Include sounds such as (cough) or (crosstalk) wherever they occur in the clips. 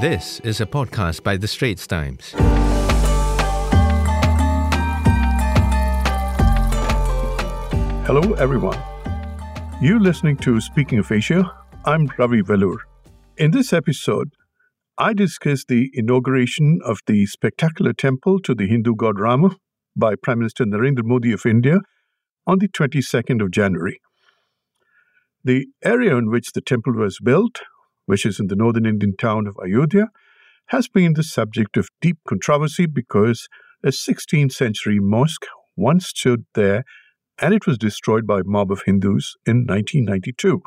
This is a podcast by The Straits Times. Hello, everyone. You're listening to Speaking of Asia. I'm Ravi Velloor. In this episode, I discuss the inauguration of the spectacular temple to the Hindu god Rama by Prime Minister Narendra Modi of India on the 22nd of January. The area in which the temple was built, which is in the northern Indian town of Ayodhya, has been the subject of deep controversy because a 16th century mosque once stood there and it was destroyed by a mob of Hindus in 1992.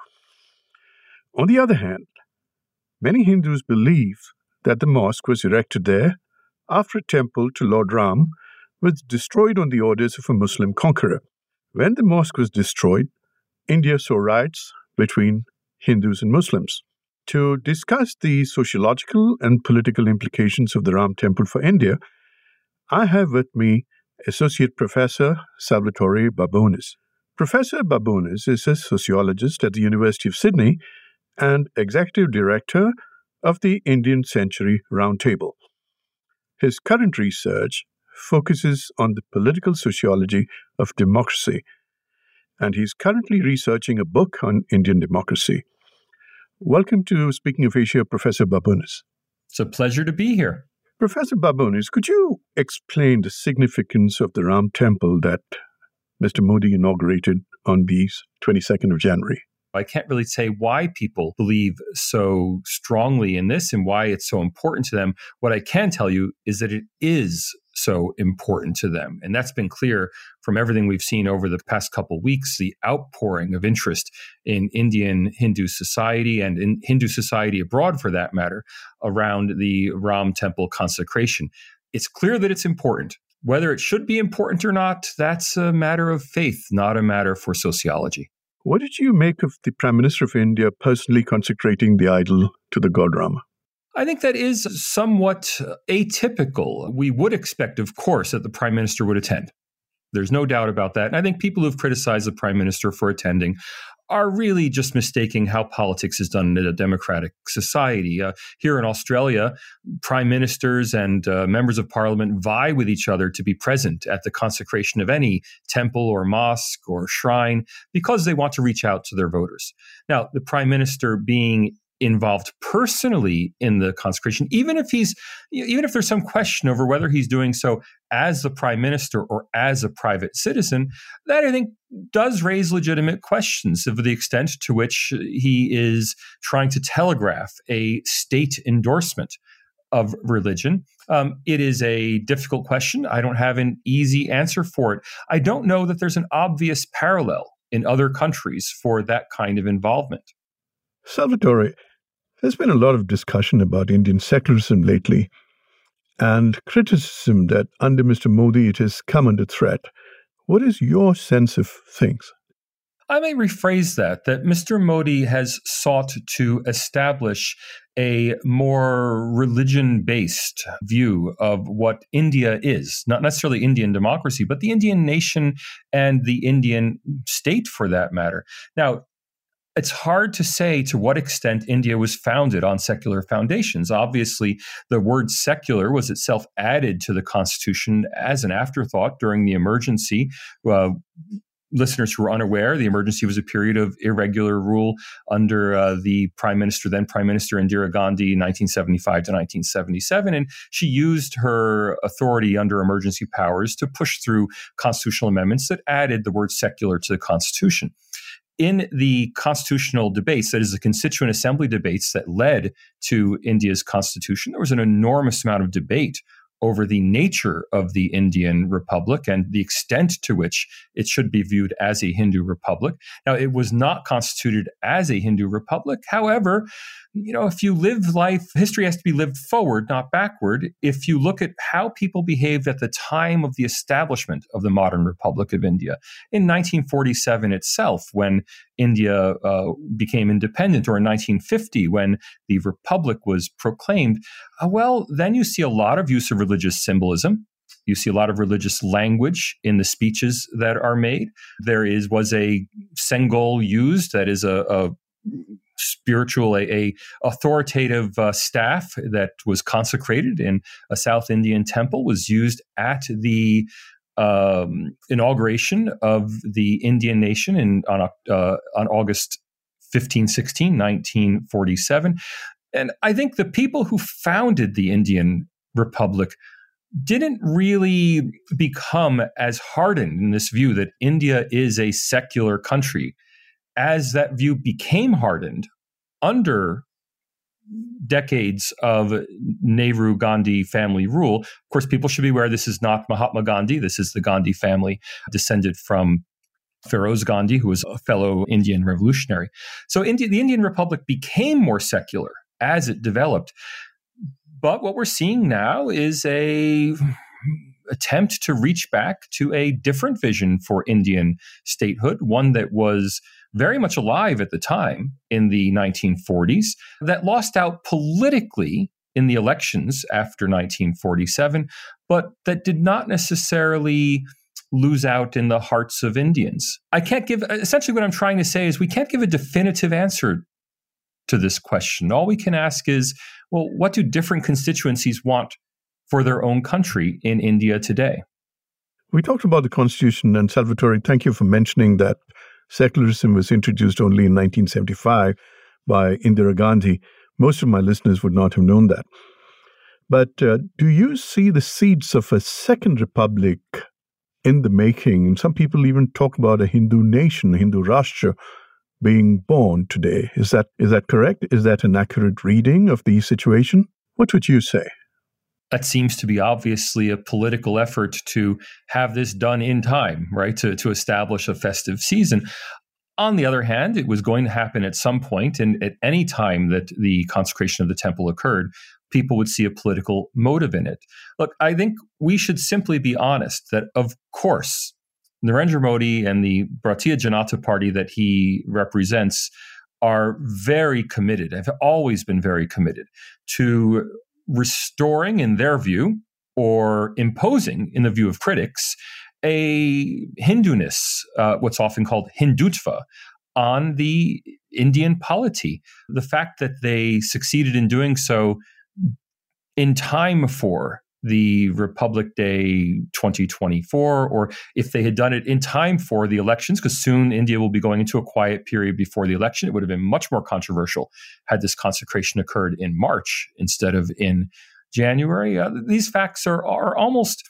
On the other hand, many Hindus believe that the mosque was erected there after a temple to Lord Ram was destroyed on the orders of a Muslim conqueror. When the mosque was destroyed, India saw riots between Hindus and Muslims. To discuss the sociological and political implications of the Ram Temple for India, I have with me Associate Professor Salvatore Babones. Professor Babones is a sociologist at the University of Sydney and Executive Director of the Indian Century Roundtable. His current research focuses on the political sociology of democracy, and he's currently researching a book on Indian democracy. Welcome to Speaking of Asia, Professor Babones. It's a pleasure to be here. Professor Babones, could you explain the significance of the Ram Temple that Mr. Modi inaugurated on the 22nd of January? I can't really say why people believe so strongly in this and why it's so important to them. What I can tell you is that it is so important to them. And that's been clear from everything we've seen over the past couple weeks the outpouring of interest in Indian Hindu society and in Hindu society abroad, for that matter, around the Ram temple consecration. It's clear that it's important. Whether it should be important or not, that's a matter of faith, not a matter for sociology. What did you make of the Prime Minister of India personally consecrating the idol to the god Rama? I think that is somewhat atypical. We would expect, of course, that the prime minister would attend. There's no doubt about that. And I think people who've criticized the prime minister for attending are really just mistaking how politics is done in a democratic society. Uh, here in Australia, prime ministers and uh, members of parliament vie with each other to be present at the consecration of any temple or mosque or shrine because they want to reach out to their voters. Now, the prime minister being involved personally in the consecration, even if he's even if there's some question over whether he's doing so as the prime minister or as a private citizen, that I think does raise legitimate questions of the extent to which he is trying to telegraph a state endorsement of religion. Um, it is a difficult question. I don't have an easy answer for it. I don't know that there's an obvious parallel in other countries for that kind of involvement. Salvatore, there's been a lot of discussion about Indian secularism lately and criticism that under Mr. Modi it has come under threat. What is your sense of things? I may rephrase that, that Mr. Modi has sought to establish a more religion based view of what India is, not necessarily Indian democracy, but the Indian nation and the Indian state for that matter. Now, it's hard to say to what extent India was founded on secular foundations. Obviously, the word secular was itself added to the constitution as an afterthought during the emergency. Uh, listeners who are unaware, the emergency was a period of irregular rule under uh, the prime minister, then prime minister Indira Gandhi, 1975 to 1977. And she used her authority under emergency powers to push through constitutional amendments that added the word secular to the constitution in the constitutional debates, that is, the Constituent Assembly debates that led to India's constitution, there was an enormous amount of debate over the nature of the Indian Republic and the extent to which it should be viewed as a Hindu republic. Now, it was not constituted as a Hindu republic. However, you know, if you live life, history has to be lived forward, not backward. If you look at how people behaved at the time of the establishment of the modern Republic of India in 1947 itself, when India uh, became independent, or in 1950 when the Republic was proclaimed, uh, well, then you see a lot of use of religious symbolism. You see a lot of religious language in the speeches that are made. There is was a sengol used, that is a, a spiritual, a, a authoritative uh, staff that was consecrated in a South Indian temple was used at the um, inauguration of the Indian nation in, on, uh, on August 15, 16, 1947. And I think the people who founded the Indian Republic didn't really become as hardened in this view that India is a secular country as that view became hardened under decades of Nehru Gandhi family rule. Of course, people should be aware this is not Mahatma Gandhi. This is the Gandhi family descended from Feroz Gandhi, who was a fellow Indian revolutionary. So India, the Indian Republic became more secular as it developed. But what we're seeing now is a attempt to reach back to a different vision for Indian statehood, one that was very much alive at the time in the 1940s, that lost out politically in the elections after 1947, but that did not necessarily lose out in the hearts of Indians. I can't give, essentially, what I'm trying to say is we can't give a definitive answer to this question. All we can ask is, well, what do different constituencies want for their own country in India today? We talked about the constitution, and Salvatore, thank you for mentioning that secularism was introduced only in 1975 by Indira Gandhi. Most of my listeners would not have known that. But uh, do you see the seeds of a second republic in the making. And some people even talk about a Hindu nation, a Hindu Rashtra, being born today. Is that is that correct? Is that an accurate reading of the situation? What would you say? That seems to be obviously a political effort to have this done in time, right? To, to establish a festive season. On the other hand, it was going to happen at some point, and at any time that the consecration of the temple occurred, people would see a political motive in it. Look, I think we should simply be honest that, of course, Narendra Modi and the Bharatiya Janata Party that he represents are very committed, have always been very committed to restoring, in their view, or imposing, in the view of critics, a Hinduness, uh, what's often called Hindutva, on the Indian polity. The fact that they succeeded in doing so in time for the Republic Day 2024, or if they had done it in time for the elections, because soon India will be going into a quiet period before the election. It would have been much more controversial had this consecration occurred in March instead of in January. Uh, these facts are, are almost,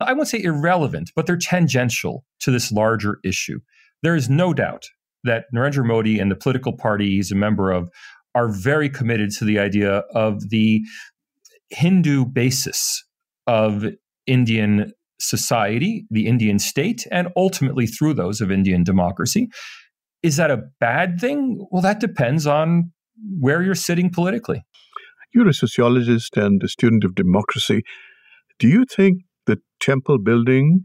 I won't say irrelevant, but they're tangential to this larger issue. There is no doubt that Narendra Modi and the political party he's a member of are very committed to the idea of the Hindu basis of Indian society, the Indian state, and ultimately through those of Indian democracy. Is that a bad thing? Well, that depends on where you're sitting politically. You're a sociologist and a student of democracy. Do you think the temple building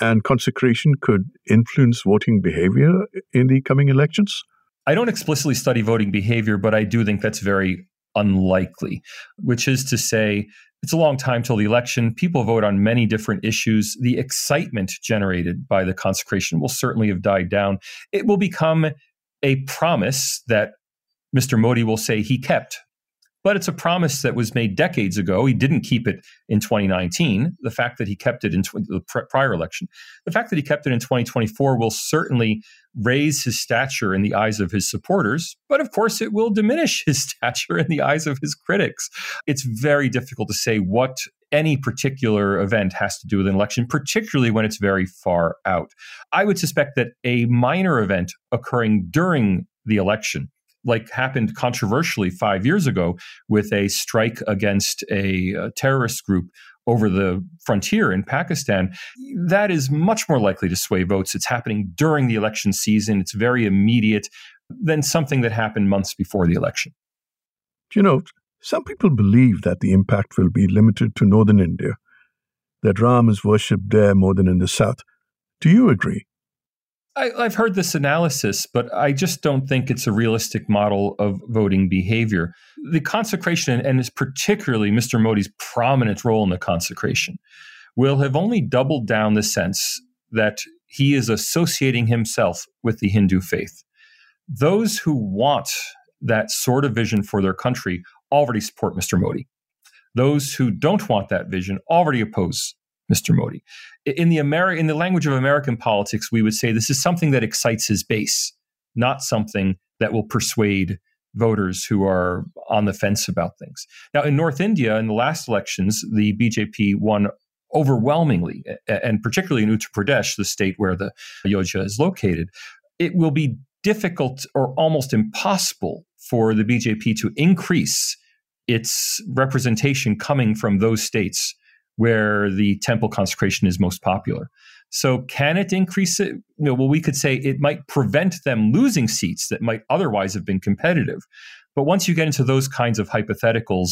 and consecration could influence voting behavior in the coming elections? I don't explicitly study voting behavior, but I do think that's very unlikely, which is to say, it's a long time till the election. People vote on many different issues. The excitement generated by the consecration will certainly have died down. It will become a promise that Mr. Modi will say he kept but it's a promise that was made decades ago. He didn't keep it in 2019. The fact that he kept it in tw- the pr- prior election, the fact that he kept it in 2024 will certainly raise his stature in the eyes of his supporters, but of course it will diminish his (laughs) stature in the eyes of his critics. It's very difficult to say what any particular event has to do with an election, particularly when it's very far out. I would suspect that a minor event occurring during the election like happened controversially five years ago with a strike against a, a terrorist group over the frontier in Pakistan, that is much more likely to sway votes. It's happening during the election season. It's very immediate than something that happened months before the election. Do you know, some people believe that the impact will be limited to northern India, that Ram is worshipped there more than in the south. Do you agree? I, have heard this analysis, but I just don't think it's a realistic model of voting behavior. The consecration, and particularly Mr. Modi's prominent role in the consecration, will have only doubled down the sense that he is associating himself with the Hindu faith. Those who want that sort of vision for their country already support Mr. Modi. Those who don't want that vision already oppose Mr. Modi. In the Ameri- in the language of American politics, we would say this is something that excites his base, not something that will persuade voters who are on the fence about things. Now, in North India, in the last elections, the BJP won overwhelmingly, and particularly in Uttar Pradesh, the state where the Ayodhya is located. It will be difficult or almost impossible for the BJP to increase its representation coming from those states where the temple consecration is most popular. So, can it increase it? You know, well, we could say it might prevent them losing seats that might otherwise have been competitive. But once you get into those kinds of hypotheticals,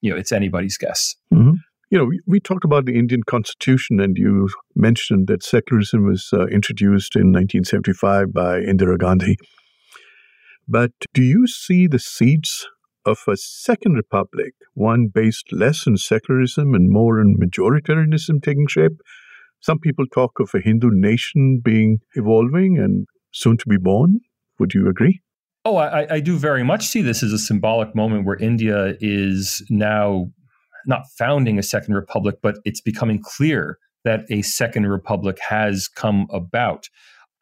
you know, it's anybody's guess. Mm-hmm. You know, we, talked about the Indian Constitution, and you mentioned that secularism was uh, introduced in 1975 by Indira Gandhi. But do you see the seeds of a second republic, one based less on secularism and more on majoritarianism, taking shape? Some people talk of a Hindu nation being evolving and soon to be born. Would you agree? Oh, I, I, do very much see this as a symbolic moment where India is now not founding a second republic, but it's becoming clear that a second republic has come about.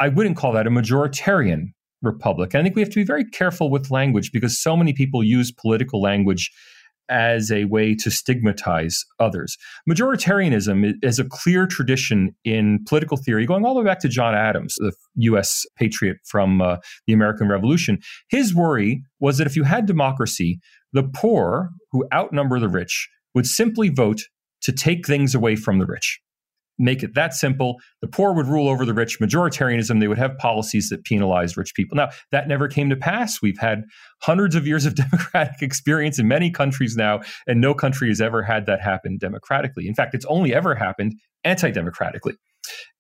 I wouldn't call that a majoritarian republic. I think we have to be very careful with language because so many people use political language as a way to stigmatize others. Majoritarianism is a clear tradition in political theory going all the way back to John Adams, the US patriot from uh, the American Revolution. His worry was that if you had democracy, the poor who outnumber the rich would simply vote to take things away from the rich make it that simple. The poor would rule over the rich. Majoritarianism, they would have policies that penalized rich people. Now, that never came to pass. We've had hundreds of years of (laughs) democratic experience in many countries now, and no country has ever had that happen democratically. In fact, it's only ever happened anti democratically.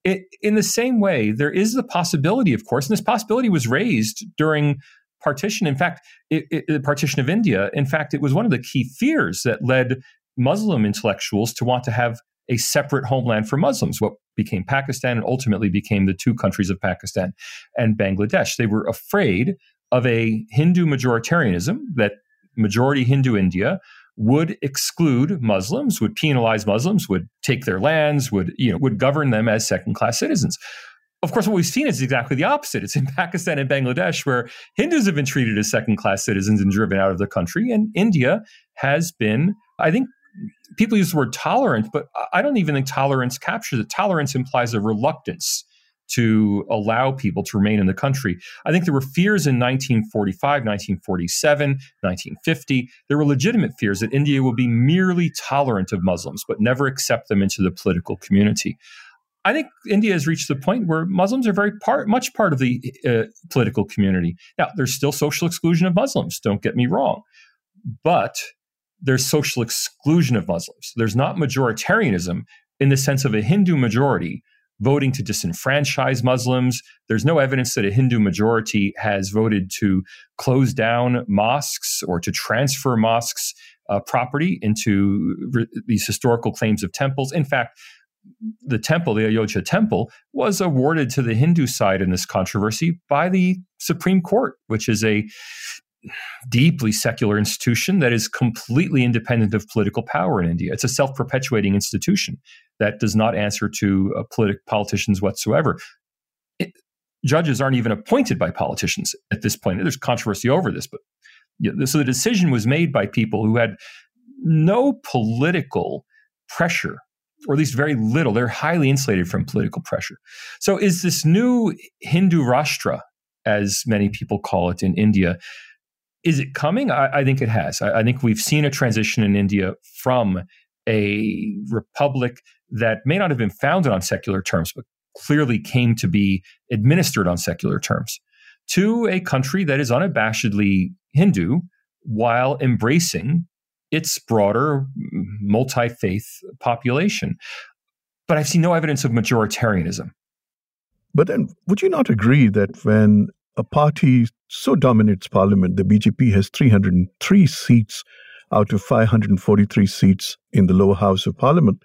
in the same way, there is the possibility, of course, and this possibility was raised during partition. In fact, it, it, the partition of India, in fact, it was one of the key fears that led Muslim intellectuals to want to have a separate homeland for Muslims, what became Pakistan and ultimately became the two countries of Pakistan and Bangladesh. They were afraid of a Hindu majoritarianism that majority Hindu India would exclude Muslims, would penalize Muslims, would take their lands, would you know would govern them as second class citizens. Of course, what we've seen is exactly the opposite. It's in (laughs) Pakistan and Bangladesh where Hindus have been treated as second class citizens and driven out of the country, and India has been, I think, people use the word tolerant, but I don't even think tolerance captures it. Tolerance implies a reluctance to allow people to remain in the country. I think there were fears in 1945, 1947, 1950. There were legitimate fears that India would be merely tolerant of Muslims, but never accept them into the political community. I think India has reached the point where Muslims are very part, much part of the uh, political community. Now, there's still social exclusion of Muslims. Don't get me wrong, but there's social exclusion of Muslims. There's not majoritarianism in the sense of a Hindu majority voting to disenfranchise Muslims. There's no evidence that a Hindu majority has voted to close down mosques or to transfer mosques uh, property into re- these historical claims of temples. In fact, the temple, the Ayodhya temple, was awarded to the Hindu side in this controversy by the Supreme Court, which is a deeply secular institution that is completely independent of political power in India. It's a self perpetuating institution that does not answer to uh, politi- politicians whatsoever. It, judges aren't even appointed by politicians at this point. There's controversy over this, but so the decision was made by people who had no political pressure or at least very little. They're highly insulated from political pressure. So, is this new Hindu Rashtra, as many people call it in India, is it coming? I, I think it has. I, I, think we've seen a transition in India from a republic that may not have been founded on secular terms, but clearly came to be administered on secular terms, to a country that is unabashedly Hindu while embracing its broader multi faith population. But I've seen no evidence of majoritarianism. But then, would you not agree that when a party so dominates parliament. The BJP has 303 seats out of 543 seats in the lower house of parliament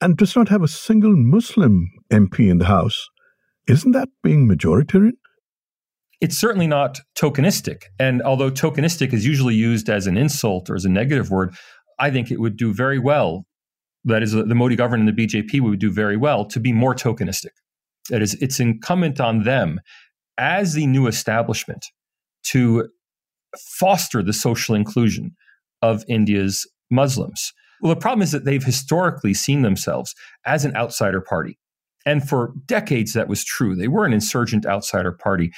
and does not have a single Muslim MP in the house. Isn't that being majoritarian? it's certainly not tokenistic. And although tokenistic is usually used as an insult or as a negative word, I think it would do very well. That is, the Modi government and the BJP would do very well to be more tokenistic. That is, it's incumbent on them as the new establishment to foster the social inclusion of India's Muslims. Well, the problem is that they've historically seen themselves as an outsider party. And for decades, that was true. They were an insurgent outsider party.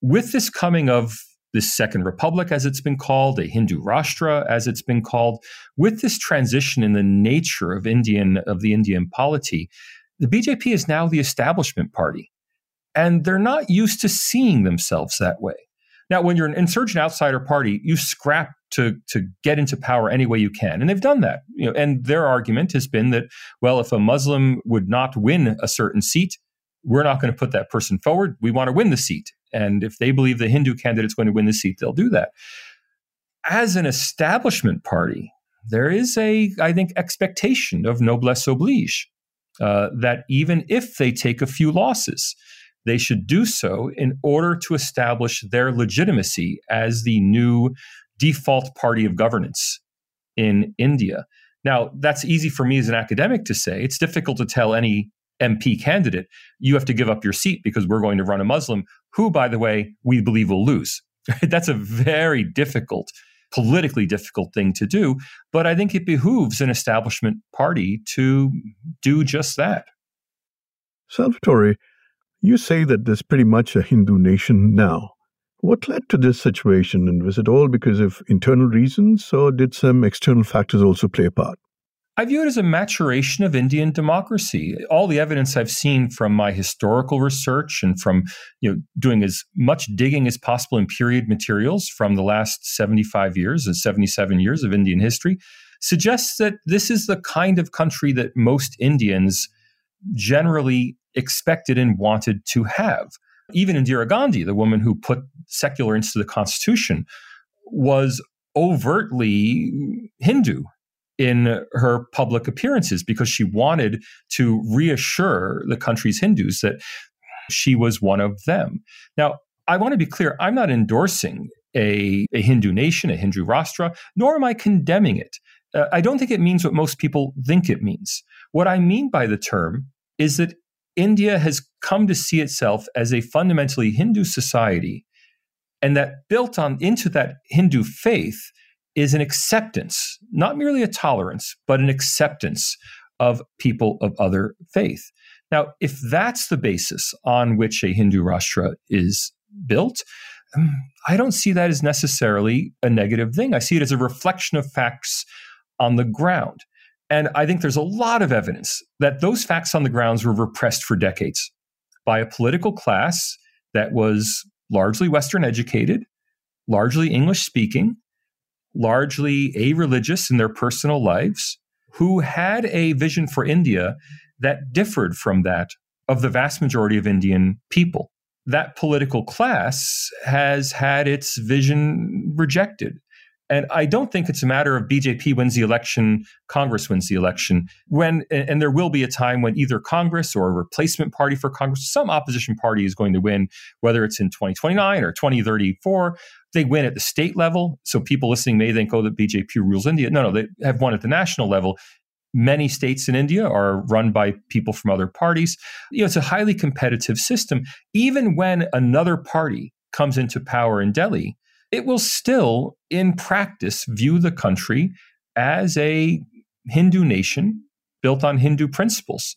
With this coming of this Second Republic, as it's been called, a Hindu Rashtra, as it's been called, with this transition in the nature of Indian of the Indian polity, the BJP is now the establishment party. And they're not used to seeing themselves that way. Now, when you're an insurgent outsider party, you scrap to to get into power any way you can, and they've done that. You know, and their argument has been that, well, if a Muslim would not win a certain seat, we're not going to put that person forward. We want to win the seat, and if they believe the Hindu candidate's going to win the seat, they'll do that. As an establishment party, there is a, I think, expectation of noblesse oblige uh, that even if they take a few losses, they should do so in order to establish their legitimacy as the new default party of governance in India. Now, that's easy for me as an academic to say. It's difficult to tell any MP candidate, you have to give up your seat because we're going to run a Muslim, who, by the way, we believe will lose. (laughs) That's a very difficult, politically difficult thing to do. But I think it behooves an establishment party to do just that. Salvatore, you say that there's pretty much a Hindu nation now. What led to this situation, and was it all because of internal reasons, or did some external factors also play a part? I view it as a maturation of Indian democracy. All the evidence I've seen from my historical research and from you know doing as much digging as possible in period materials from the last 75 years and 77 years of Indian history suggests that this is the kind of country that most Indians generally expected and wanted to have. Even Indira Gandhi, the woman who put secular into the Constitution, was overtly Hindu in her public appearances because she wanted to reassure the country's Hindus that she was one of them. Now, I want to be clear I'm not endorsing a, a Hindu nation, a Hindu Rashtra, nor am I condemning it. Uh, I don't think it means what most people think it means. What I mean by the term is that India has come to see itself as a fundamentally Hindu society, and that built on into that Hindu faith is an acceptance, not merely a tolerance, but an acceptance of people of other faith. Now, if that's the basis on which a Hindu Rashtra is built, um, I don't see that as necessarily a negative thing. I see it as a reflection of facts on the ground. And I think there's a lot of evidence that those facts on the grounds were repressed for decades by a political class that was largely Western educated, largely English speaking, largely a religious in their personal lives, who had a vision for India that differed from that of the vast majority of Indian people. That political class has had its vision rejected and I don't think it's a matter of BJP wins the election, Congress wins the election. When and there will be a time when either Congress or a replacement party for Congress, some opposition party is going to win, whether it's in 2029 or 2034. They win at the state level. So people listening may think, oh, the BJP rules India. No, no, they have won at the national level. Many states in India are run by people from other parties. You know, it's a highly competitive system. Even when another party comes into power in Delhi, it will still, in practice, view the country as a Hindu nation built on Hindu principles.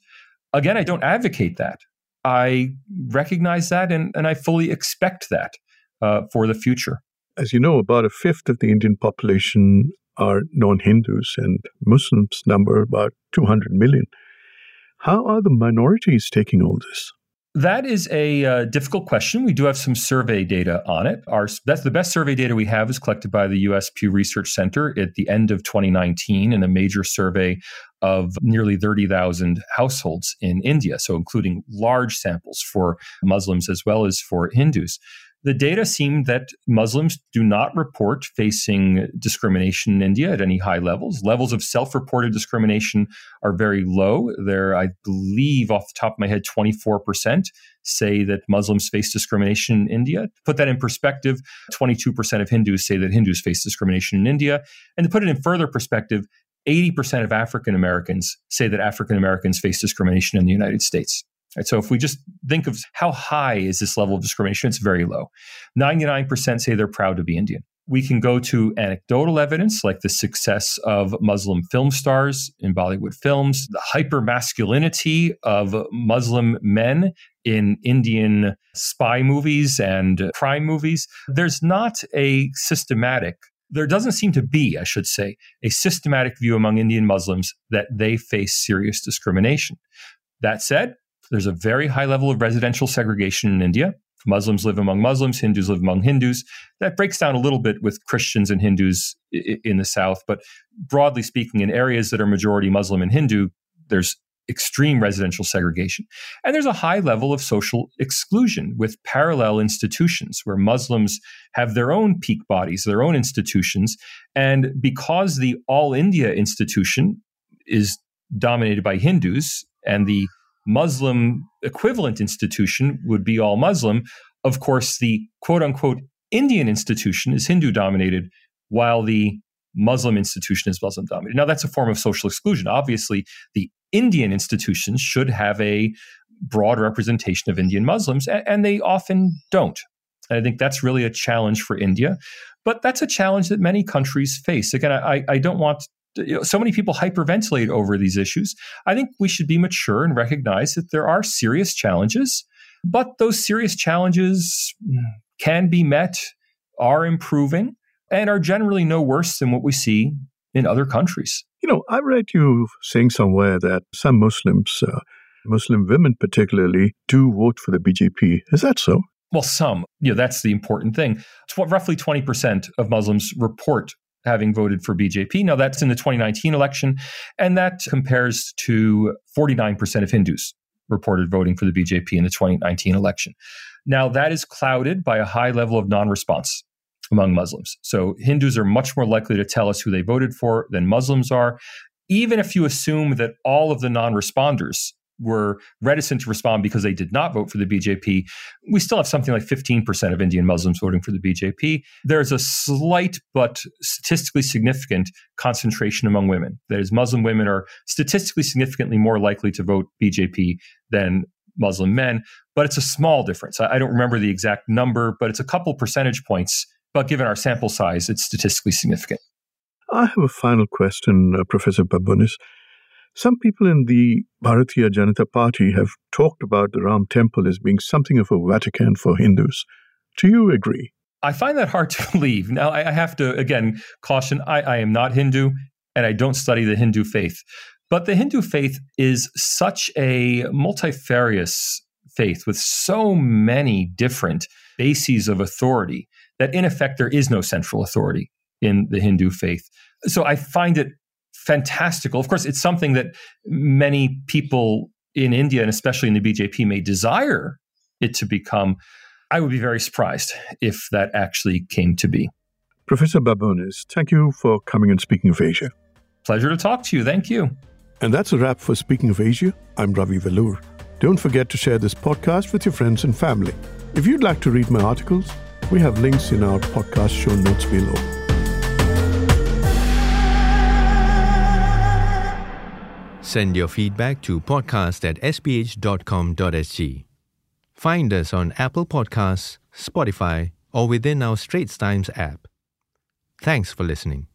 Again, I don't advocate that. I recognize that and, and I fully expect that uh, for the future. As you know, about a fifth of the Indian population are non Hindus, and Muslims number about 200 million. How are the minorities taking all this? That is a uh, difficult question. We do have some survey data on it. Our that's the best survey data we have is collected by the U.S. Pew Research Center at the end of 2019 in a major survey of nearly 30,000 households in India, so including large samples for Muslims as well as for Hindus. The data seem that Muslims do not report facing discrimination in India at any high levels. Levels of self reported discrimination are very low. There, I believe, off the top of my head, 24% say that Muslims face discrimination in India. To put that in perspective, 22% of Hindus say that Hindus face discrimination in India. And to put it in further perspective, 80% of African Americans say that African Americans face discrimination in the United States. So if we just think of how high is this level of discrimination, it's very low. 99% say they're proud to be Indian. We can go to anecdotal evidence like the success of Muslim film stars in Bollywood films, the hyper masculinity of Muslim men in Indian spy movies and crime movies. There's not a systematic there doesn't seem to be, I should say, a systematic view among Indian Muslims that they face serious discrimination. That said, there's a very high level of residential segregation in India. Muslims live among Muslims, Hindus live among Hindus. That breaks down a little bit with Christians and Hindus in the South, but broadly speaking, in areas that are majority Muslim and Hindu, there's extreme residential segregation. And there's a high level of social exclusion with parallel institutions where Muslims have their own peak bodies, their own institutions. And because the All India institution is dominated by Hindus and the Muslim equivalent institution would be all Muslim. Of course, the quote unquote Indian institution is Hindu dominated, while the Muslim institution is Muslim dominated. Now, that's a form of social exclusion. Obviously, the Indian institutions should have a broad representation of Indian Muslims, and they often don't. And I think that's really a challenge for India. But that's a challenge that many countries face. Again, I, I don't want you know, so many people hyperventilate over these issues. I think we should be mature and recognize that there are serious challenges, but those serious challenges can be met, are improving, and are generally no worse than what we see in other countries. You know, I read you saying somewhere that some Muslims, uh, Muslim women particularly, do vote for the BJP. Is that so? Well, some. You know, that's the important thing. roughly 20% of Muslims report having voted for BJP. Now, that's in the 2019 election, and that compares to 49% of Hindus reported voting for the BJP in the 2019 election. Now, that is clouded by a high level of non response among Muslims. So, Hindus are much more likely to tell us who they voted for than Muslims are. Even if you assume that all of the non responders were reticent to respond because they did not vote for the BJP, we still have something like 15% of Indian Muslims voting for the BJP. There's a slight but statistically significant concentration among women. That is, Muslim women are statistically significantly more likely to vote BJP than Muslim men, but it's a small difference. I don't remember the exact number, but it's a couple percentage points. But given our sample size, it's statistically significant. I have a final question, uh, Professor Babones. Some people in the Bharatiya Janata Party have talked about the Ram Temple as being something of a Vatican for Hindus. Do you agree? I find that hard (laughs) to believe. Now, I have to, again, caution I, I am not Hindu and I don't study the Hindu faith. But the Hindu faith is such a multifarious faith with so many different bases of authority that, in effect, there is no central authority in the Hindu faith. So I find it fantastical. Of course, it's something that many people in India and especially in the BJP may desire it to become. I would be very surprised if that actually came to be. Professor Babones, thank you for coming and speaking of Asia. Pleasure to talk to you. Thank you. And that's a wrap for Speaking of Asia. I'm Ravi Velloor. Don't forget to share this podcast with your friends and family. If you'd like to read my articles, we have links in our podcast show notes below. Send your feedback to podcast at sph.com.sg. Find us on Apple Podcasts, Spotify, or within our Straits Times app. Thanks for listening.